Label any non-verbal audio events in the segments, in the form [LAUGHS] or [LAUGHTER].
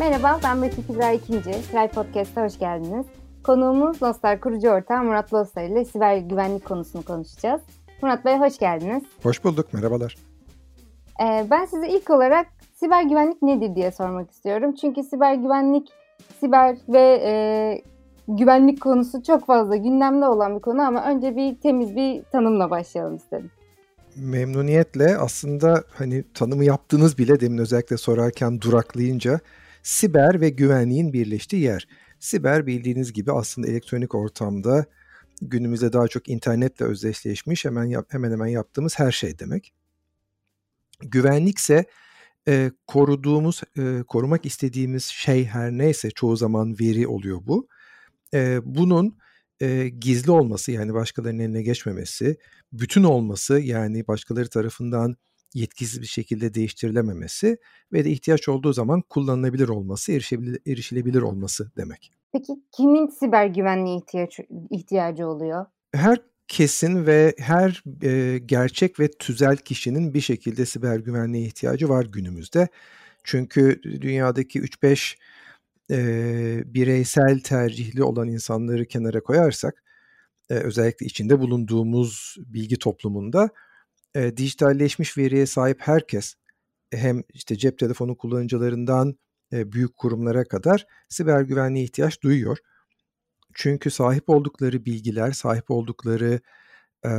Merhaba, ben Betül Kübra İkinci. Siber Podcast'a hoş geldiniz. Konuğumuz Nostar kurucu ortağı Murat Lostar ile siber güvenlik konusunu konuşacağız. Murat Bey hoş geldiniz. Hoş bulduk, merhabalar. Ee, ben size ilk olarak siber güvenlik nedir diye sormak istiyorum. Çünkü siber güvenlik, siber ve e, güvenlik konusu çok fazla gündemde olan bir konu ama önce bir temiz bir tanımla başlayalım istedim. Memnuniyetle aslında hani tanımı yaptınız bile demin özellikle sorarken duraklayınca siber ve güvenliğin birleştiği yer. Siber bildiğiniz gibi aslında elektronik ortamda günümüzde daha çok internetle özdeşleşmiş hemen yap, hemen hemen yaptığımız her şey demek. Güvenlikse e, koruduğumuz, e, korumak istediğimiz şey her neyse çoğu zaman veri oluyor bu. E, bunun e, gizli olması yani başkalarının eline geçmemesi, bütün olması yani başkaları tarafından yetkisiz bir şekilde değiştirilememesi ve de ihtiyaç olduğu zaman kullanılabilir olması, erişilebilir olması demek. Peki kimin siber güvenliğe ihtiyaç, ihtiyacı oluyor? Her kesin ve her e, gerçek ve tüzel kişinin bir şekilde siber güvenliğe ihtiyacı var günümüzde. Çünkü dünyadaki 3-5 e, bireysel tercihli olan insanları kenara koyarsak, e, özellikle içinde bulunduğumuz bilgi toplumunda e, dijitalleşmiş veriye sahip herkes hem işte cep telefonu kullanıcılarından e, büyük kurumlara kadar siber güvenliğe ihtiyaç duyuyor. Çünkü sahip oldukları bilgiler, sahip oldukları e,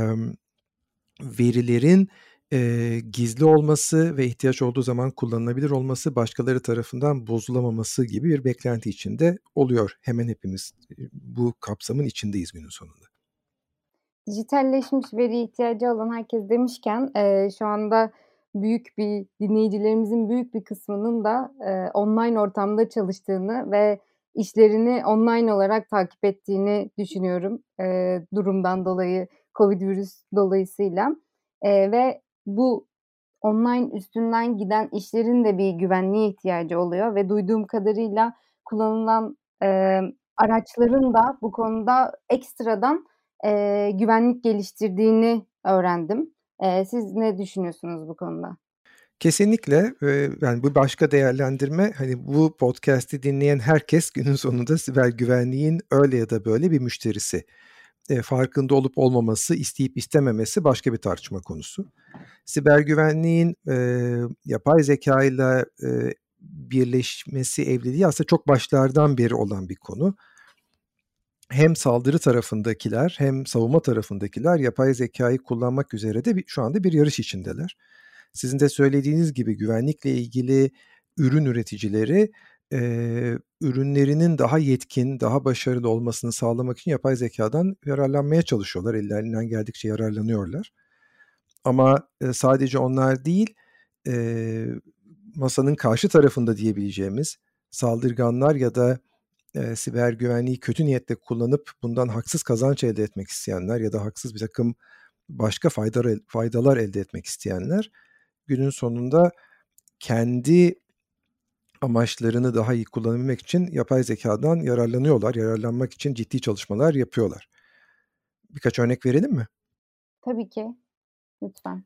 verilerin e, gizli olması ve ihtiyaç olduğu zaman kullanılabilir olması başkaları tarafından bozulamaması gibi bir beklenti içinde oluyor. Hemen hepimiz bu kapsamın içindeyiz günün sonunda dijitalleşmiş veri ihtiyacı olan herkes demişken e, şu anda büyük bir dinleyicilerimizin büyük bir kısmının da e, online ortamda çalıştığını ve işlerini online olarak takip ettiğini düşünüyorum e, durumdan dolayı Covid virüs dolayısıyla. E, ve bu online üstünden giden işlerin de bir güvenliğe ihtiyacı oluyor ve duyduğum kadarıyla kullanılan e, araçların da bu konuda ekstradan e, güvenlik geliştirdiğini öğrendim. E, siz ne düşünüyorsunuz bu konuda? Kesinlikle yani bu başka değerlendirme hani bu podcast'i dinleyen herkes günün sonunda siber güvenliğin öyle ya da böyle bir müşterisi. E, farkında olup olmaması, isteyip istememesi başka bir tartışma konusu. Siber güvenliğin e, yapay zeka ile birleşmesi, evliliği aslında çok başlardan beri olan bir konu hem saldırı tarafındakiler hem savunma tarafındakiler yapay zekayı kullanmak üzere de bir, şu anda bir yarış içindeler. Sizin de söylediğiniz gibi güvenlikle ilgili ürün üreticileri e, ürünlerinin daha yetkin, daha başarılı olmasını sağlamak için yapay zekadan yararlanmaya çalışıyorlar. Ellerinden geldikçe yararlanıyorlar. Ama e, sadece onlar değil, e, masanın karşı tarafında diyebileceğimiz saldırganlar ya da e, siber güvenliği kötü niyetle kullanıp bundan haksız kazanç elde etmek isteyenler ya da haksız bir takım başka faydalar, faydalar elde etmek isteyenler günün sonunda kendi amaçlarını daha iyi kullanabilmek için yapay zekadan yararlanıyorlar. Yararlanmak için ciddi çalışmalar yapıyorlar. Birkaç örnek verelim mi? Tabii ki. Lütfen.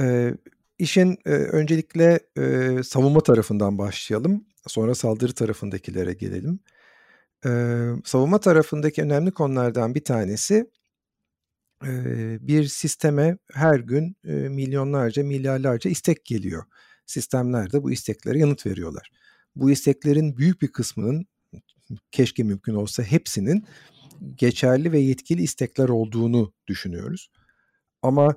Ee, işin e, öncelikle e, savunma tarafından başlayalım. Sonra saldırı tarafındakilere gelelim. Savunma tarafındaki önemli konulardan bir tanesi bir sisteme her gün milyonlarca, milyarlarca istek geliyor. Sistemler de bu isteklere yanıt veriyorlar. Bu isteklerin büyük bir kısmının keşke mümkün olsa hepsinin geçerli ve yetkili istekler olduğunu düşünüyoruz. Ama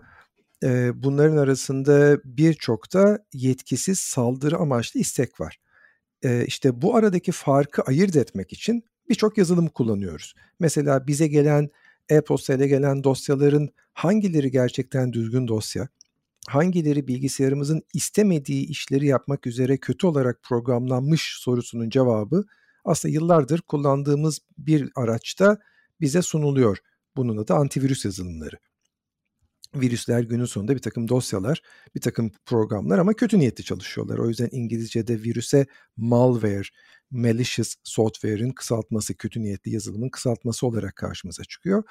bunların arasında birçok da yetkisiz saldırı amaçlı istek var. E, işte bu aradaki farkı ayırt etmek için birçok yazılım kullanıyoruz. Mesela bize gelen e-posta ile gelen dosyaların hangileri gerçekten düzgün dosya, hangileri bilgisayarımızın istemediği işleri yapmak üzere kötü olarak programlanmış sorusunun cevabı aslında yıllardır kullandığımız bir araçta bize sunuluyor. Bunun adı antivirüs yazılımları virüsler günün sonunda bir takım dosyalar, bir takım programlar ama kötü niyetli çalışıyorlar. O yüzden İngilizce'de virüse malware, malicious software'in kısaltması, kötü niyetli yazılımın kısaltması olarak karşımıza çıkıyor.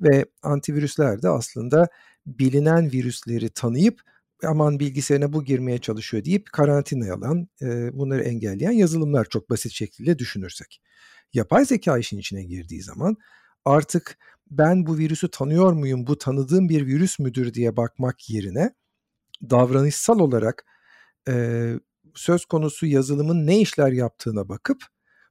Ve antivirüsler de aslında bilinen virüsleri tanıyıp aman bilgisayarına bu girmeye çalışıyor deyip karantinaya alan, e, bunları engelleyen yazılımlar çok basit şekilde düşünürsek. Yapay zeka işin içine girdiği zaman artık ben bu virüsü tanıyor muyum, bu tanıdığım bir virüs müdür diye bakmak yerine davranışsal olarak e, söz konusu yazılımın ne işler yaptığına bakıp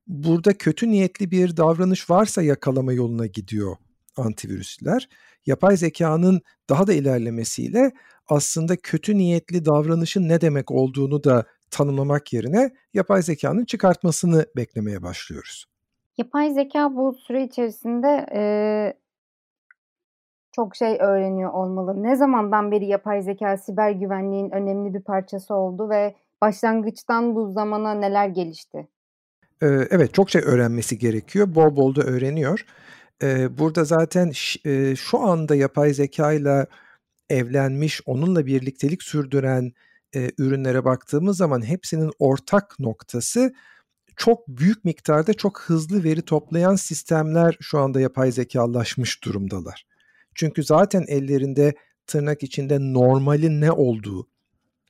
burada kötü niyetli bir davranış varsa yakalama yoluna gidiyor antivirüsler. Yapay zekanın daha da ilerlemesiyle aslında kötü niyetli davranışın ne demek olduğunu da tanımlamak yerine yapay zekanın çıkartmasını beklemeye başlıyoruz. Yapay zeka bu süre içerisinde e, çok şey öğreniyor olmalı. Ne zamandan beri yapay zeka siber güvenliğin önemli bir parçası oldu ve başlangıçtan bu zamana neler gelişti? Evet çok şey öğrenmesi gerekiyor. Bol bol da öğreniyor. Burada zaten şu anda yapay zeka ile evlenmiş, onunla birliktelik sürdüren ürünlere baktığımız zaman hepsinin ortak noktası çok büyük miktarda çok hızlı veri toplayan sistemler şu anda yapay zekalaşmış durumdalar. Çünkü zaten ellerinde tırnak içinde normalin ne olduğu,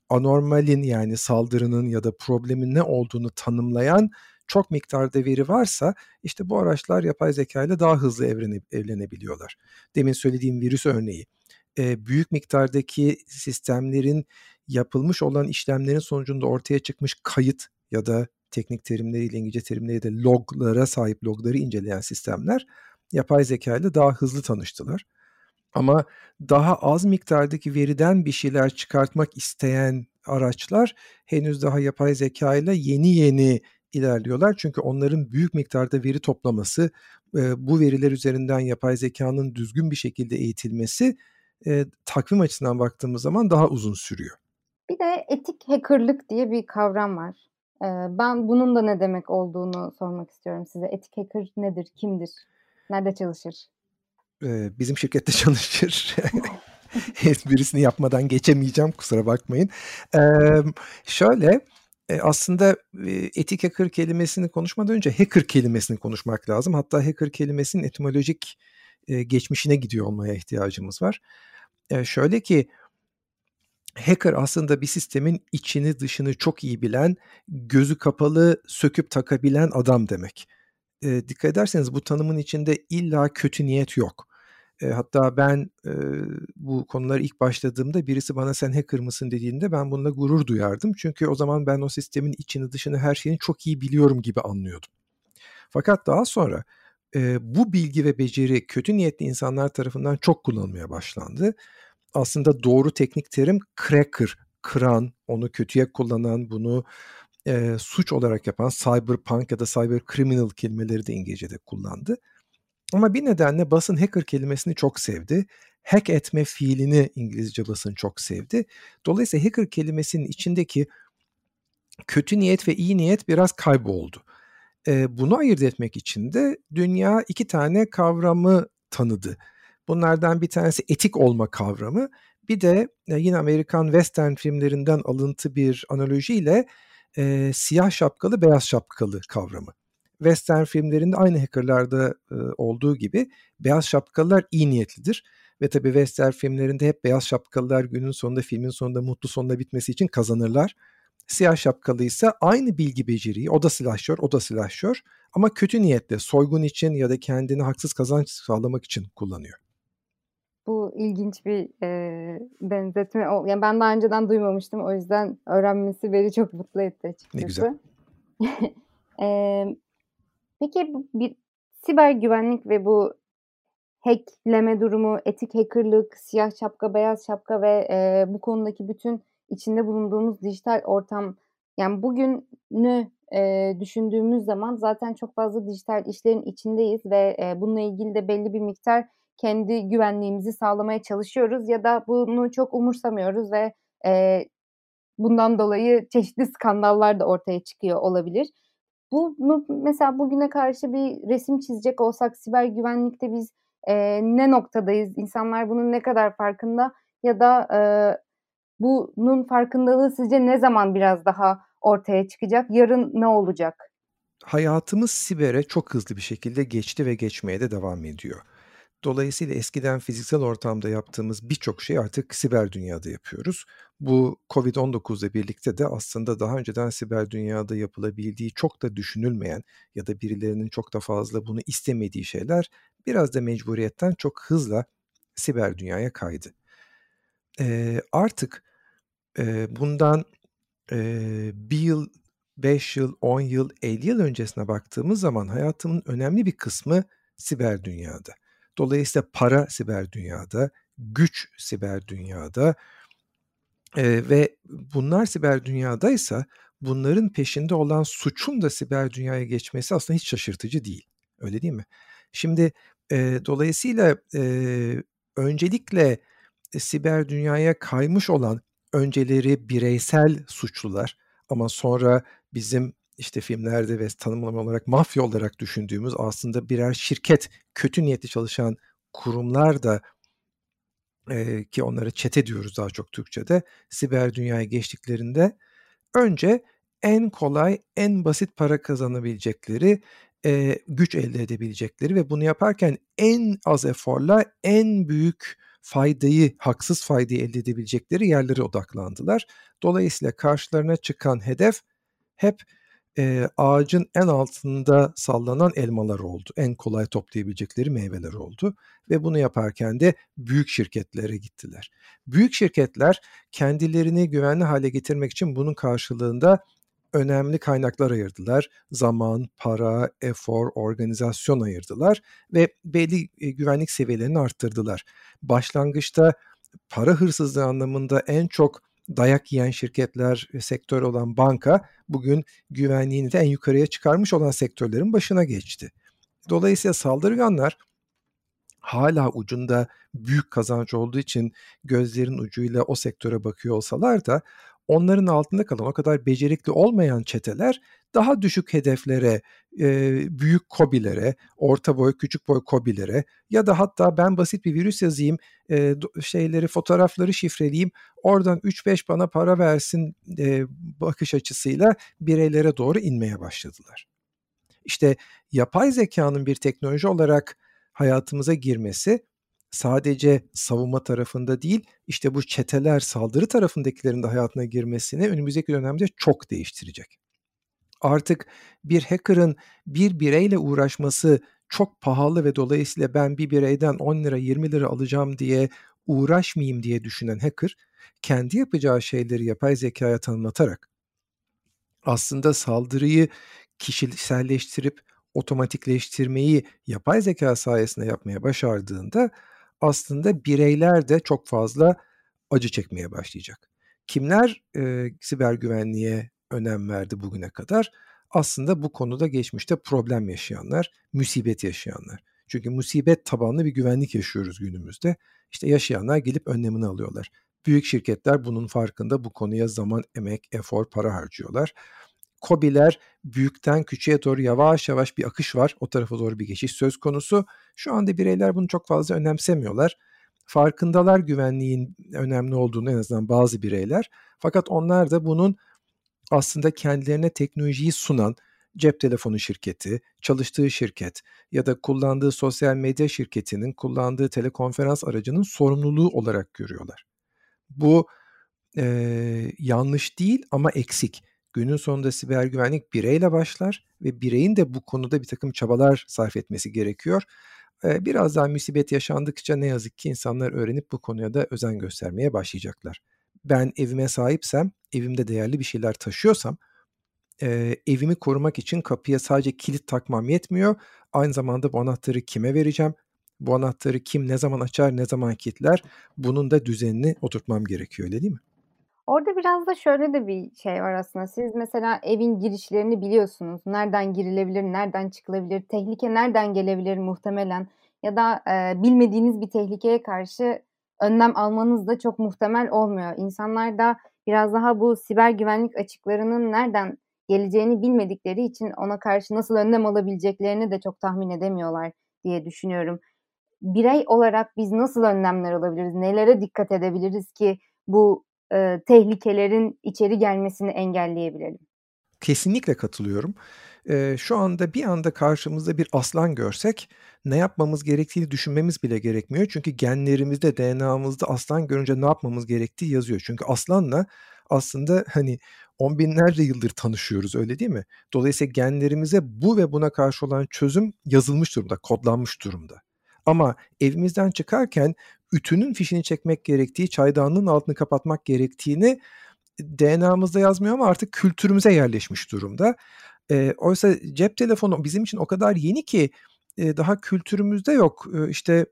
anormalin yani saldırının ya da problemin ne olduğunu tanımlayan çok miktarda veri varsa işte bu araçlar yapay zeka ile daha hızlı evrene, evlenebiliyorlar. Demin söylediğim virüs örneği. E, büyük miktardaki sistemlerin yapılmış olan işlemlerin sonucunda ortaya çıkmış kayıt ya da teknik terimleriyle İngilizce terimleriyle loglara sahip logları inceleyen sistemler yapay zeka ile daha hızlı tanıştılar. Ama daha az miktardaki veriden bir şeyler çıkartmak isteyen araçlar henüz daha yapay zeka ile yeni yeni ilerliyorlar. Çünkü onların büyük miktarda veri toplaması, bu veriler üzerinden yapay zekanın düzgün bir şekilde eğitilmesi takvim açısından baktığımız zaman daha uzun sürüyor. Bir de etik hackerlık diye bir kavram var. Ben bunun da ne demek olduğunu sormak istiyorum size. Etik hacker nedir, kimdir, nerede çalışır? Bizim şirkette [LAUGHS] çalışır. [LAUGHS] Esprisini yapmadan geçemeyeceğim kusura bakmayın. şöyle aslında etik hacker kelimesini konuşmadan önce hacker kelimesini konuşmak lazım. Hatta hacker kelimesinin etimolojik geçmişine gidiyor olmaya ihtiyacımız var. şöyle ki hacker aslında bir sistemin içini dışını çok iyi bilen, gözü kapalı söküp takabilen adam demek. E, dikkat ederseniz bu tanımın içinde illa kötü niyet yok. E, hatta ben e, bu konuları ilk başladığımda birisi bana sen hacker mısın dediğinde ben bununla gurur duyardım. Çünkü o zaman ben o sistemin içini dışını her şeyini çok iyi biliyorum gibi anlıyordum. Fakat daha sonra e, bu bilgi ve beceri kötü niyetli insanlar tarafından çok kullanılmaya başlandı. Aslında doğru teknik terim cracker, kıran, onu kötüye kullanan, bunu e, suç olarak yapan cyberpunk ya da cyber criminal kelimeleri de İngilizce'de kullandı. Ama bir nedenle basın hacker kelimesini çok sevdi. Hack etme fiilini İngilizce basın çok sevdi. Dolayısıyla hacker kelimesinin içindeki kötü niyet ve iyi niyet biraz kayboldu. E, bunu ayırt etmek için de dünya iki tane kavramı tanıdı. Bunlardan bir tanesi etik olma kavramı. Bir de yine Amerikan western filmlerinden alıntı bir analojiyle e, siyah şapkalı beyaz şapkalı kavramı. Western filmlerinde aynı hackerlarda e, olduğu gibi beyaz şapkalılar iyi niyetlidir. Ve tabii Western filmlerinde hep beyaz şapkalılar günün sonunda filmin sonunda mutlu sonunda bitmesi için kazanırlar. Siyah şapkalı ise aynı bilgi beceriyi o da silahşör o da silahşör ama kötü niyetle soygun için ya da kendine haksız kazanç sağlamak için kullanıyor. Bu ilginç bir, eee, benzetme. Yani ben daha önceden duymamıştım. O yüzden öğrenmesi beni çok mutlu etti açıkçası. Ne güzel. [LAUGHS] Emm, peki bir siber güvenlik ve bu hackleme durumu, etik hacker'lık, siyah şapka, beyaz şapka ve, eee, bu konudaki bütün içinde bulunduğumuz dijital ortam, yani bugünü, eee, düşündüğümüz zaman zaten çok fazla dijital işlerin içindeyiz ve, eee, bununla ilgili de belli bir miktar kendi güvenliğimizi sağlamaya çalışıyoruz ya da bunu çok umursamıyoruz ve eee, bundan dolayı çeşitli skandallar da ortaya çıkıyor olabilir. Bunu mesela bugüne karşı bir resim çizecek olsak siber güvenlikte biz eee, ne noktadayız? İnsanlar bunun ne kadar farkında ya da eee, bunun farkındalığı sizce ne zaman biraz daha ortaya çıkacak? Yarın ne olacak? Hayatımız sibere çok hızlı bir şekilde geçti ve geçmeye de devam ediyor. Dolayısıyla eskiden fiziksel ortamda yaptığımız birçok şey artık siber dünyada yapıyoruz. Bu Covid-19 ile birlikte de aslında daha önceden siber dünyada yapılabildiği çok da düşünülmeyen ya da birilerinin çok da fazla bunu istemediği şeyler biraz da mecburiyetten çok hızla siber dünyaya kaydı. Ee, artık e, bundan e, bir yıl, beş yıl, on yıl, elli yıl öncesine baktığımız zaman hayatımın önemli bir kısmı siber dünyada. Dolayısıyla para siber dünyada, güç siber dünyada e, ve bunlar siber dünyadaysa bunların peşinde olan suçun da siber dünyaya geçmesi aslında hiç şaşırtıcı değil. Öyle değil mi? Şimdi e, dolayısıyla e, öncelikle e, siber dünyaya kaymış olan önceleri bireysel suçlular ama sonra bizim işte filmlerde ve tanımlama olarak mafya olarak düşündüğümüz aslında birer şirket, kötü niyetli çalışan kurumlar da e, ki onlara çete diyoruz daha çok Türkçe'de siber dünyaya geçtiklerinde önce en kolay, en basit para kazanabilecekleri, e, güç elde edebilecekleri ve bunu yaparken en az eforla en büyük faydayı, haksız faydayı elde edebilecekleri yerlere odaklandılar. Dolayısıyla karşılarına çıkan hedef hep e, ağacın en altında sallanan elmalar oldu. En kolay toplayabilecekleri meyveler oldu. Ve bunu yaparken de büyük şirketlere gittiler. Büyük şirketler kendilerini güvenli hale getirmek için bunun karşılığında önemli kaynaklar ayırdılar. Zaman, para, efor, organizasyon ayırdılar ve belli güvenlik seviyelerini arttırdılar. Başlangıçta para hırsızlığı anlamında en çok dayak yiyen şirketler, sektör olan banka bugün güvenliğini de en yukarıya çıkarmış olan sektörlerin başına geçti. Dolayısıyla saldırganlar hala ucunda büyük kazanç olduğu için gözlerin ucuyla o sektöre bakıyor olsalar da onların altında kalan o kadar becerikli olmayan çeteler daha düşük hedeflere, e, büyük kobilere, orta boy, küçük boy kobilere ya da hatta ben basit bir virüs yazayım, e, şeyleri, fotoğrafları şifreleyeyim, oradan 3-5 bana para versin e, bakış açısıyla bireylere doğru inmeye başladılar. İşte yapay zekanın bir teknoloji olarak hayatımıza girmesi sadece savunma tarafında değil, işte bu çeteler saldırı tarafındakilerin de hayatına girmesini önümüzdeki dönemde çok değiştirecek. Artık bir hacker'ın bir bireyle uğraşması çok pahalı ve dolayısıyla ben bir bireyden 10 lira 20 lira alacağım diye uğraşmayayım diye düşünen hacker kendi yapacağı şeyleri yapay zekaya tanımlatarak aslında saldırıyı kişiselleştirip otomatikleştirmeyi yapay zeka sayesinde yapmaya başardığında aslında bireyler de çok fazla acı çekmeye başlayacak. Kimler e, siber güvenliğe önem verdi bugüne kadar? Aslında bu konuda geçmişte problem yaşayanlar, musibet yaşayanlar. Çünkü musibet tabanlı bir güvenlik yaşıyoruz günümüzde. İşte yaşayanlar gelip önlemini alıyorlar. Büyük şirketler bunun farkında bu konuya zaman, emek, efor, para harcıyorlar. Kobiler büyükten küçüğe doğru yavaş yavaş bir akış var. O tarafa doğru bir geçiş söz konusu. Şu anda bireyler bunu çok fazla önemsemiyorlar. Farkındalar güvenliğin önemli olduğunu en azından bazı bireyler. Fakat onlar da bunun aslında kendilerine teknolojiyi sunan cep telefonu şirketi, çalıştığı şirket ya da kullandığı sosyal medya şirketinin kullandığı telekonferans aracının sorumluluğu olarak görüyorlar. Bu e, yanlış değil ama eksik. Günün sonunda siber güvenlik bireyle başlar ve bireyin de bu konuda bir takım çabalar sarf etmesi gerekiyor. Biraz daha musibet yaşandıkça ne yazık ki insanlar öğrenip bu konuya da özen göstermeye başlayacaklar. Ben evime sahipsem, evimde değerli bir şeyler taşıyorsam, evimi korumak için kapıya sadece kilit takmam yetmiyor. Aynı zamanda bu anahtarı kime vereceğim? Bu anahtarı kim ne zaman açar, ne zaman kilitler? Bunun da düzenini oturtmam gerekiyor öyle değil mi? Orada biraz da şöyle de bir şey var aslında. Siz mesela evin girişlerini biliyorsunuz. Nereden girilebilir, nereden çıkılabilir, tehlike nereden gelebilir muhtemelen ya da, eee, bilmediğiniz bir tehlikeye karşı önlem almanız da çok muhtemel olmuyor. İnsanlar da biraz daha bu siber güvenlik açıklarının nereden geleceğini bilmedikleri için ona karşı nasıl önlem alabileceklerini de çok tahmin edemiyorlar diye düşünüyorum. Birey olarak biz nasıl önlemler alabiliriz? Nelere dikkat edebiliriz ki bu e, tehlikelerin içeri gelmesini engelleyebilelim. Kesinlikle katılıyorum. Eee, şu anda bir anda karşımızda bir aslan görsek ne yapmamız gerektiğini düşünmemiz bile gerekmiyor. Çünkü genlerimizde, DNA'mızda aslan görünce ne yapmamız gerektiği yazıyor. Çünkü aslanla aslında hani on binlerce yıldır tanışıyoruz öyle değil mi? Dolayısıyla genlerimize bu ve buna karşı olan çözüm yazılmış durumda, kodlanmış durumda. Ama evimizden çıkarken ütünün fişini çekmek gerektiği, çaydanlığın altını kapatmak gerektiğini DNA'mızda yazmıyor ama artık kültürümüze yerleşmiş durumda. E, oysa cep telefonu bizim için o kadar yeni ki e, daha kültürümüzde yok. E, işte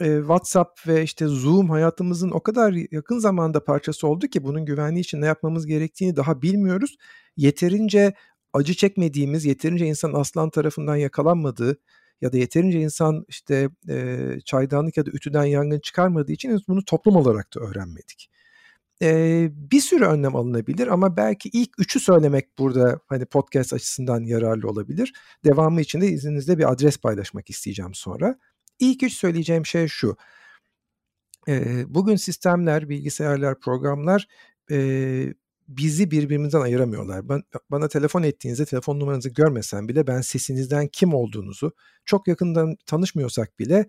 e, WhatsApp ve işte Zoom hayatımızın o kadar yakın zamanda parçası oldu ki bunun güvenliği için ne yapmamız gerektiğini daha bilmiyoruz. Yeterince acı çekmediğimiz, yeterince insan aslan tarafından yakalanmadığı ya da yeterince insan işte e, çaydanlık ya da ütüden yangın çıkarmadığı için bunu toplum olarak da öğrenmedik. E, bir sürü önlem alınabilir ama belki ilk üçü söylemek burada hani podcast açısından yararlı olabilir. Devamı için de izninizle bir adres paylaşmak isteyeceğim sonra. İlk üç söyleyeceğim şey şu. E, bugün sistemler, bilgisayarlar, programlar e, bizi birbirimizden ayıramıyorlar. Ben, bana telefon ettiğinizde telefon numaranızı görmesem bile ben sesinizden kim olduğunuzu çok yakından tanışmıyorsak bile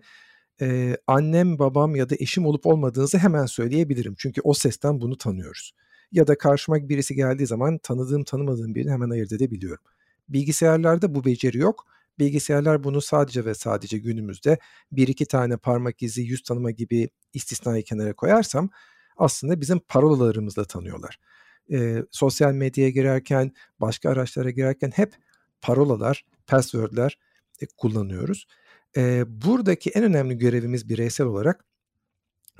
e, annem, babam ya da eşim olup olmadığınızı hemen söyleyebilirim. Çünkü o sesten bunu tanıyoruz. Ya da karşıma birisi geldiği zaman tanıdığım tanımadığım birini hemen ayırt edebiliyorum. Bilgisayarlarda bu beceri yok. Bilgisayarlar bunu sadece ve sadece günümüzde bir iki tane parmak izi, yüz tanıma gibi istisnayı kenara koyarsam aslında bizim parolalarımızla tanıyorlar. E, sosyal medyaya girerken, başka araçlara girerken hep parolalar, passwordler e, kullanıyoruz. E, buradaki en önemli görevimiz bireysel olarak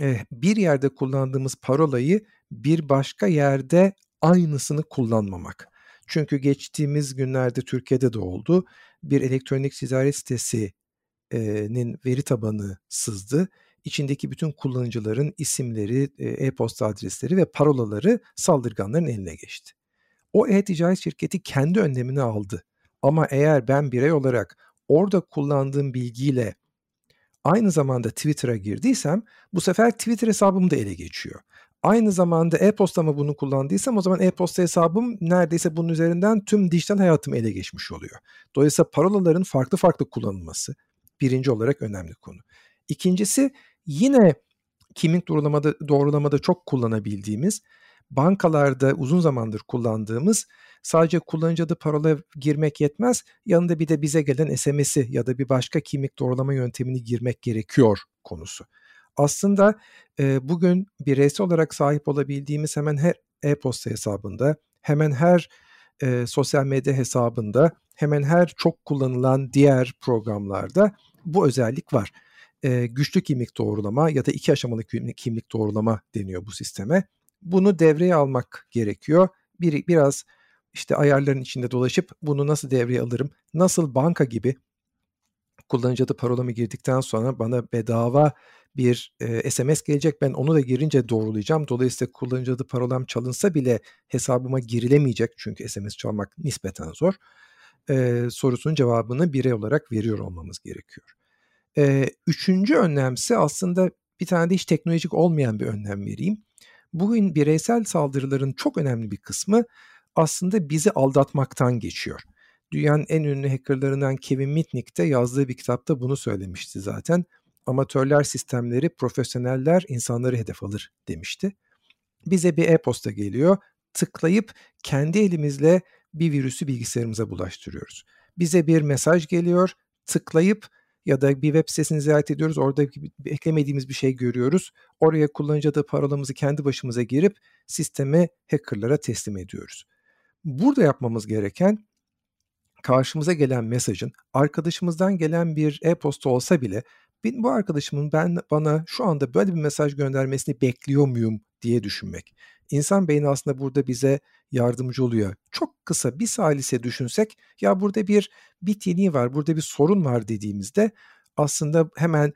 e, bir yerde kullandığımız parolayı bir başka yerde aynısını kullanmamak. Çünkü geçtiğimiz günlerde Türkiye'de de oldu. Bir elektronik ticaret sitesinin veri tabanı sızdı. İçindeki bütün kullanıcıların isimleri, e-posta adresleri ve parolaları saldırganların eline geçti. O e-ticaret şirketi kendi önlemini aldı. Ama eğer ben birey olarak orada kullandığım bilgiyle aynı zamanda Twitter'a girdiysem bu sefer Twitter hesabım da ele geçiyor. Aynı zamanda e-postamı bunu kullandıysam o zaman e-posta hesabım neredeyse bunun üzerinden tüm dijital hayatımı ele geçmiş oluyor. Dolayısıyla parolaların farklı farklı kullanılması birinci olarak önemli konu. İkincisi yine kimlik doğrulamada, doğrulamada çok kullanabildiğimiz bankalarda uzun zamandır kullandığımız sadece kullanıcı adı parola girmek yetmez. Yanında bir de bize gelen SMS'i ya da bir başka kimlik doğrulama yöntemini girmek gerekiyor konusu. Aslında e, bugün bireysel olarak sahip olabildiğimiz hemen her e-posta hesabında, hemen her e, sosyal medya hesabında, hemen her çok kullanılan diğer programlarda bu özellik var. E, güçlü kimlik doğrulama ya da iki aşamalı kimlik doğrulama deniyor bu sisteme. Bunu devreye almak gerekiyor. Bir, biraz işte ayarların içinde dolaşıp bunu nasıl devreye alırım, nasıl banka gibi kullanıcı adı parolamı girdikten sonra bana bedava bir e, SMS gelecek. Ben onu da girince doğrulayacağım. Dolayısıyla kullanıcı adı parolam çalınsa bile hesabıma girilemeyecek. Çünkü SMS çalmak nispeten zor. E, sorusunun cevabını birey olarak veriyor olmamız gerekiyor. E, üçüncü önlemsi aslında bir tane de hiç teknolojik olmayan bir önlem vereyim. Bugün bireysel saldırıların çok önemli bir kısmı aslında bizi aldatmaktan geçiyor. Dünyanın en ünlü hackerlarından Kevin Mitnick de yazdığı bir kitapta bunu söylemişti zaten. Amatörler sistemleri, profesyoneller insanları hedef alır demişti. Bize bir e-posta geliyor. Tıklayıp kendi elimizle bir virüsü bilgisayarımıza bulaştırıyoruz. Bize bir mesaj geliyor. Tıklayıp ya da bir web sitesini ziyaret ediyoruz. Orada beklemediğimiz bir şey görüyoruz. Oraya kullanıcı adı parolamızı kendi başımıza girip sistemi hackerlara teslim ediyoruz. Burada yapmamız gereken karşımıza gelen mesajın arkadaşımızdan gelen bir e-posta olsa bile bu arkadaşımın ben bana şu anda böyle bir mesaj göndermesini bekliyor muyum diye düşünmek. İnsan beyni aslında burada bize yardımcı oluyor. Çok kısa bir salise düşünsek ya burada bir bitini var, burada bir sorun var dediğimizde aslında hemen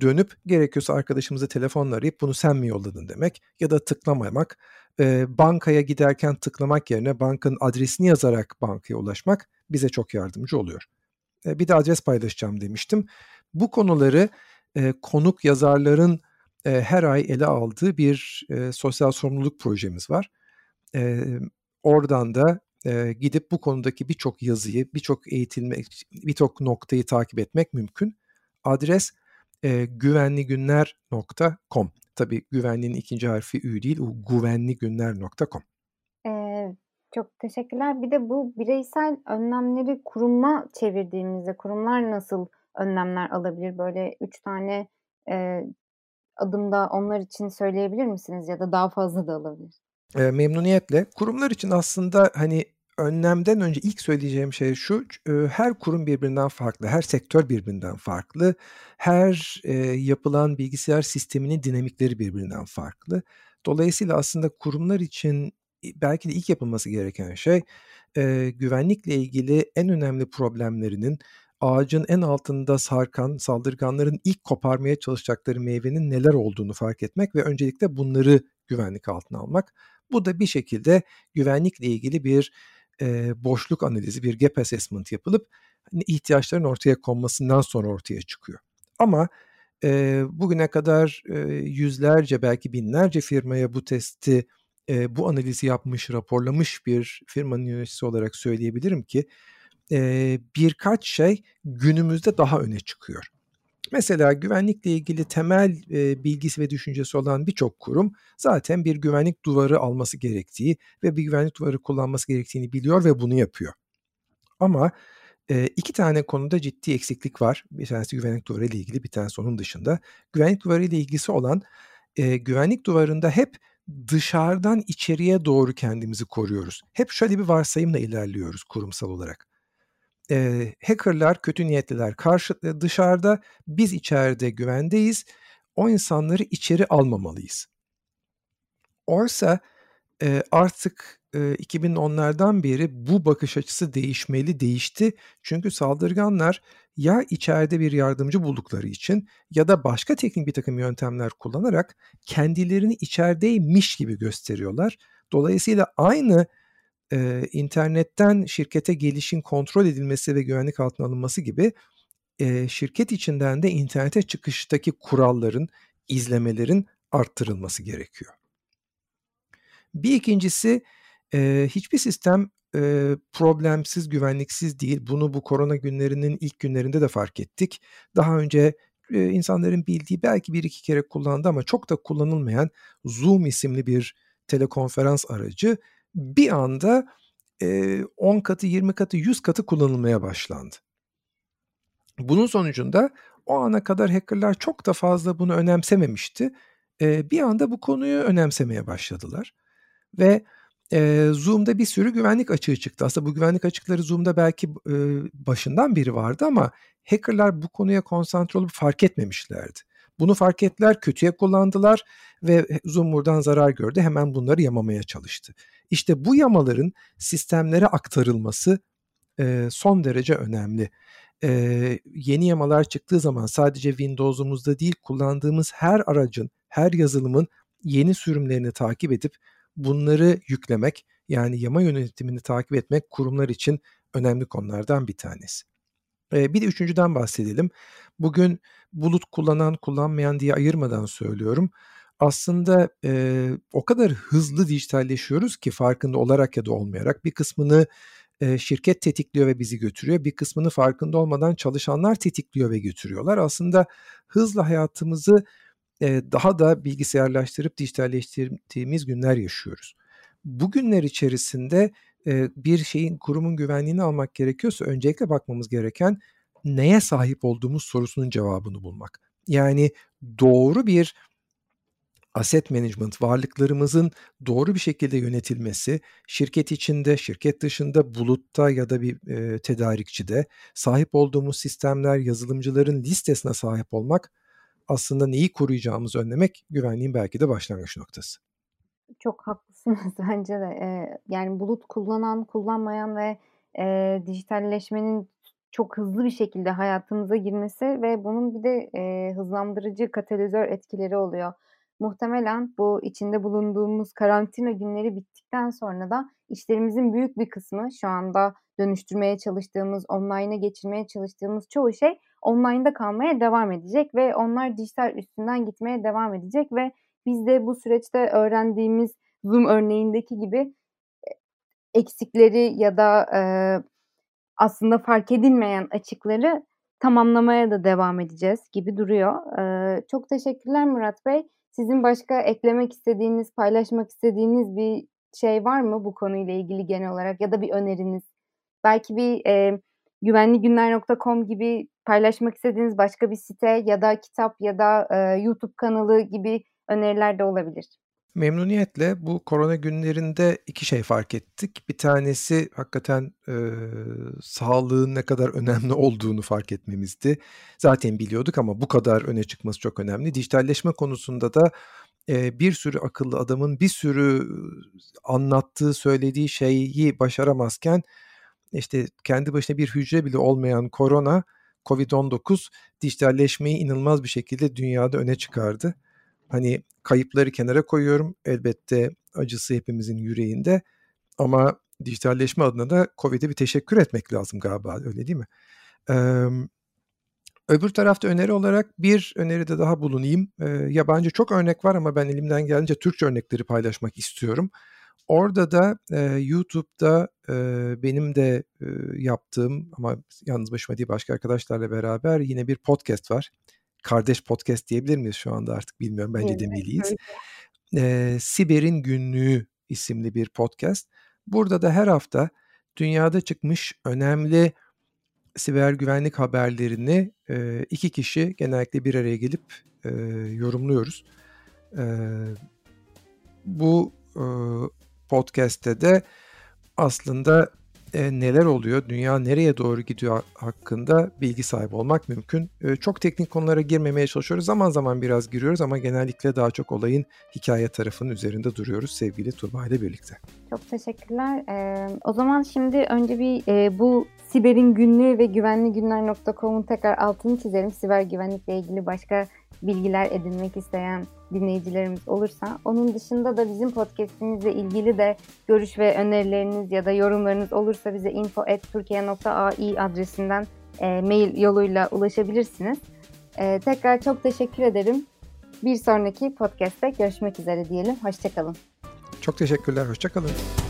dönüp gerekiyorsa arkadaşımızı telefonla arayıp bunu sen mi yolladın demek ya da tıklamamak e, bankaya giderken tıklamak yerine bankanın adresini yazarak bankaya ulaşmak bize çok yardımcı oluyor. E, bir de adres paylaşacağım demiştim. Bu konuları e, konuk yazarların e, her ay ele aldığı bir e, sosyal sorumluluk projemiz var. E, oradan da e, gidip bu konudaki birçok yazıyı, birçok eğitilmek, birçok noktayı takip etmek mümkün. Adres e, güvenligünler.com. Tabii güvenliğin ikinci harfi ü değil, o güvenligünler.com. Çok teşekkürler. Bir de bu bireysel önlemleri kuruma çevirdiğimizde kurumlar nasıl önlemler alabilir? Böyle 3 tane, eee, adımda onlar için söyleyebilir misiniz ya da daha fazla da olabilir? Eee, memnuniyetle. Kurumlar için aslında, hani, önlemden önce ilk söyleyeceğim şey şu: her kurum birbirinden farklı, her sektör birbirinden farklı, her, eee, yapılan bilgisayar sisteminin dinamikleri birbirinden farklı. Dolayısıyla aslında kurumlar için, belki de ilk yapılması gereken şey, eee, güvenlikle ilgili en önemli problemlerinin ağacın en altında sarkan saldırganların ilk koparmaya çalışacakları meyvenin neler olduğunu fark etmek ve öncelikle bunları güvenlik altına almak. Bu da bir şekilde güvenlikle ilgili bir, eee, boşluk analizi, bir gap assessment yapılıp, hani, ihtiyaçların ortaya konmasından sonra ortaya çıkıyor. Ama, eee, bugüne kadar, eee, yüzlerce belki binlerce firmaya bu testi, eee, bu analizi yapmış, raporlamış bir firmanın yöneticisi olarak söyleyebilirim ki, eee, birkaç şey günümüzde daha öne çıkıyor. Mesela güvenlikle ilgili temel, eee, bilgisi ve düşüncesi olan birçok kurum zaten bir güvenlik duvarı alması gerektiği ve bir güvenlik duvarı kullanması gerektiğini biliyor ve bunu yapıyor. Ama, eee, 2 tane konuda ciddi eksiklik var. Bir tanesi güvenlik duvarı ile ilgili, bir tanesi onun dışında. Güvenlik duvarı ile ilgisi olan, eee, güvenlik duvarında hep dışarıdan içeriye doğru kendimizi koruyoruz. Hep şöyle bir varsayımla ilerliyoruz kurumsal olarak. Eee, hacker'lar, kötü niyetliler karşı dışarıda, biz içeride güvendeyiz, o insanları içeri almamalıyız. Oysa, eee, artık, eee, 2010'lardan beri bu bakış açısı değişmeli, değişti. Çünkü saldırganlar ya içeride bir yardımcı buldukları için ya da başka teknik birtakım yöntemler kullanarak kendilerini içerideymiş gibi gösteriyorlar. Dolayısıyla aynı, eee, internetten şirkete gelişin kontrol edilmesi ve güvenlik altına alınması gibi, eee, şirket içinden de internete çıkıştaki kuralların, izlemelerin arttırılması gerekiyor. Bir ikincisi, eee, hiçbir sistem, eee, problemsiz, güvenliksiz değil. Bunu bu korona günlerinin ilk günlerinde de fark ettik. Daha önce, eee, insanların bildiği belki 1-2 kere kullandığı ama çok da kullanılmayan Zoom isimli bir telekonferans aracı bir anda, eee, 10 katı, 20 katı, 100 katı kullanılmaya başlandı. Bunun sonucunda o ana kadar hacker'lar çok da fazla bunu önemsememişti. Eee, bir anda bu konuyu önemsemeye başladılar ve, eee, Zoom'da bir sürü güvenlik açığı çıktı. Aslında bu güvenlik açıkları Zoom'da belki, eee, başından beri vardı ama hacker'lar bu konuya konsantre olup fark etmemişlerdi. Bunu fark ettiler, kötüye kullandılar ve buradan zarar gördü. Hemen bunları yamamaya çalıştı. İşte bu yamaların sistemlere aktarılması, eee, son derece önemli. Eee, yeni yamalar çıktığı zaman sadece Windows'umuzda değil, kullandığımız her aracın, her yazılımın yeni sürümlerini takip edip bunları yüklemek, yani yama yönetimini takip etmek kurumlar için önemli konulardan bir tanesi. Eee, bir de 3'üncüden bahsedelim. Bugün bulut kullanan, kullanmayan diye ayırmadan söylüyorum. Aslında, eee, o kadar hızlı dijitalleşiyoruz ki farkında olarak ya da olmayarak bir kısmını, eee, şirket tetikliyor ve bizi götürüyor. Bir kısmını farkında olmadan çalışanlar tetikliyor ve götürüyorlar. Aslında hızla hayatımızı, eee, daha da bilgisayarlaştırıp dijitalleştirdiğimiz günler yaşıyoruz. Bu günler içerisinde, bir şeyin, kurumun güvenliğini almak gerekiyorsa öncelikle bakmamız gereken neye sahip olduğumuz sorusunun cevabını bulmak. Yani doğru bir asset management, varlıklarımızın doğru bir şekilde yönetilmesi, şirket içinde, şirket dışında, bulutta ya da bir, eee, tedarikçide sahip olduğumuz sistemler, yazılımcıların listesine sahip olmak aslında neyi koruyacağımızı önlemek güvenliğin belki de başlangıç noktası. Çok haklısınız [LAUGHS] bence de. Eee, yani bulut kullanan, kullanmayan ve, eee, dijitalleşmenin çok hızlı bir şekilde hayatımıza girmesi ve bunun bir de, eee, hızlandırıcı, katalizör etkileri oluyor. Muhtemelen bu içinde bulunduğumuz karantina günleri bittikten sonra da işlerimizin büyük bir kısmı şu anda dönüştürmeye çalıştığımız, online'a geçirmeye çalıştığımız çoğu şey online'da kalmaya devam edecek ve onlar dijital üstünden gitmeye devam edecek ve biz de bu süreçte öğrendiğimiz Zoom örneğindeki gibi, eksikleri ya da e, aslında fark edilmeyen açıkları tamamlamaya da devam edeceğiz gibi duruyor. Çok teşekkürler Murat Bey. Sizin başka eklemek istediğiniz, paylaşmak istediğiniz bir şey var mı bu konuyla ilgili genel olarak ya da bir öneriniz? Belki bir e, güvenligünler.com gibi paylaşmak istediğiniz başka bir site ya da kitap ya da e, YouTube kanalı gibi öneriler de olabilir. Memnuniyetle bu korona günlerinde iki şey fark ettik. Bir tanesi hakikaten e, sağlığın ne kadar önemli olduğunu fark etmemizdi. Zaten biliyorduk ama bu kadar öne çıkması çok önemli. Dijitalleşme konusunda da e, bir sürü akıllı adamın bir sürü anlattığı, söylediği şeyi başaramazken işte kendi başına bir hücre bile olmayan korona, Covid-19 dijitalleşmeyi inanılmaz bir şekilde dünyada öne çıkardı. Hani kayıpları kenara koyuyorum. Elbette acısı hepimizin yüreğinde. Ama dijitalleşme adına da Covid'e bir teşekkür etmek lazım galiba öyle değil mi? Ee, öbür tarafta öneri olarak bir öneride daha bulunayım. Ee, yabancı çok örnek var ama ben elimden gelince Türkçe örnekleri paylaşmak istiyorum. Orada da e, YouTube'da e, benim de e, yaptığım ama yalnız başıma değil başka arkadaşlarla beraber yine bir podcast var. Kardeş podcast diyebilir miyiz şu anda artık bilmiyorum bence evet, demeliyiz. E, Siber'in Günlüğü isimli bir podcast. Burada da her hafta dünyada çıkmış önemli siber güvenlik haberlerini e, iki kişi genellikle bir araya gelip e, yorumluyoruz. E, bu e, podcast'te de aslında e, neler oluyor, dünya nereye doğru gidiyor hakkında bilgi sahibi olmak mümkün. E, çok teknik konulara girmemeye çalışıyoruz. Zaman zaman biraz giriyoruz ama genellikle daha çok olayın hikaye tarafının üzerinde duruyoruz sevgili Tuğba ile birlikte. Çok teşekkürler. Ee, o zaman şimdi önce bir e, bu Siber'in günlüğü ve güvenligünler.com'un tekrar altını çizelim. Siber güvenlikle ilgili başka bilgiler edinmek isteyen dinleyicilerimiz olursa. Onun dışında da bizim podcastimizle ilgili de görüş ve önerileriniz ya da yorumlarınız olursa bize info.turkiye.ai adresinden e, mail yoluyla ulaşabilirsiniz. E, tekrar çok teşekkür ederim. Bir sonraki podcast'te görüşmek üzere diyelim. Hoşçakalın. Çok teşekkürler. Hoşçakalın.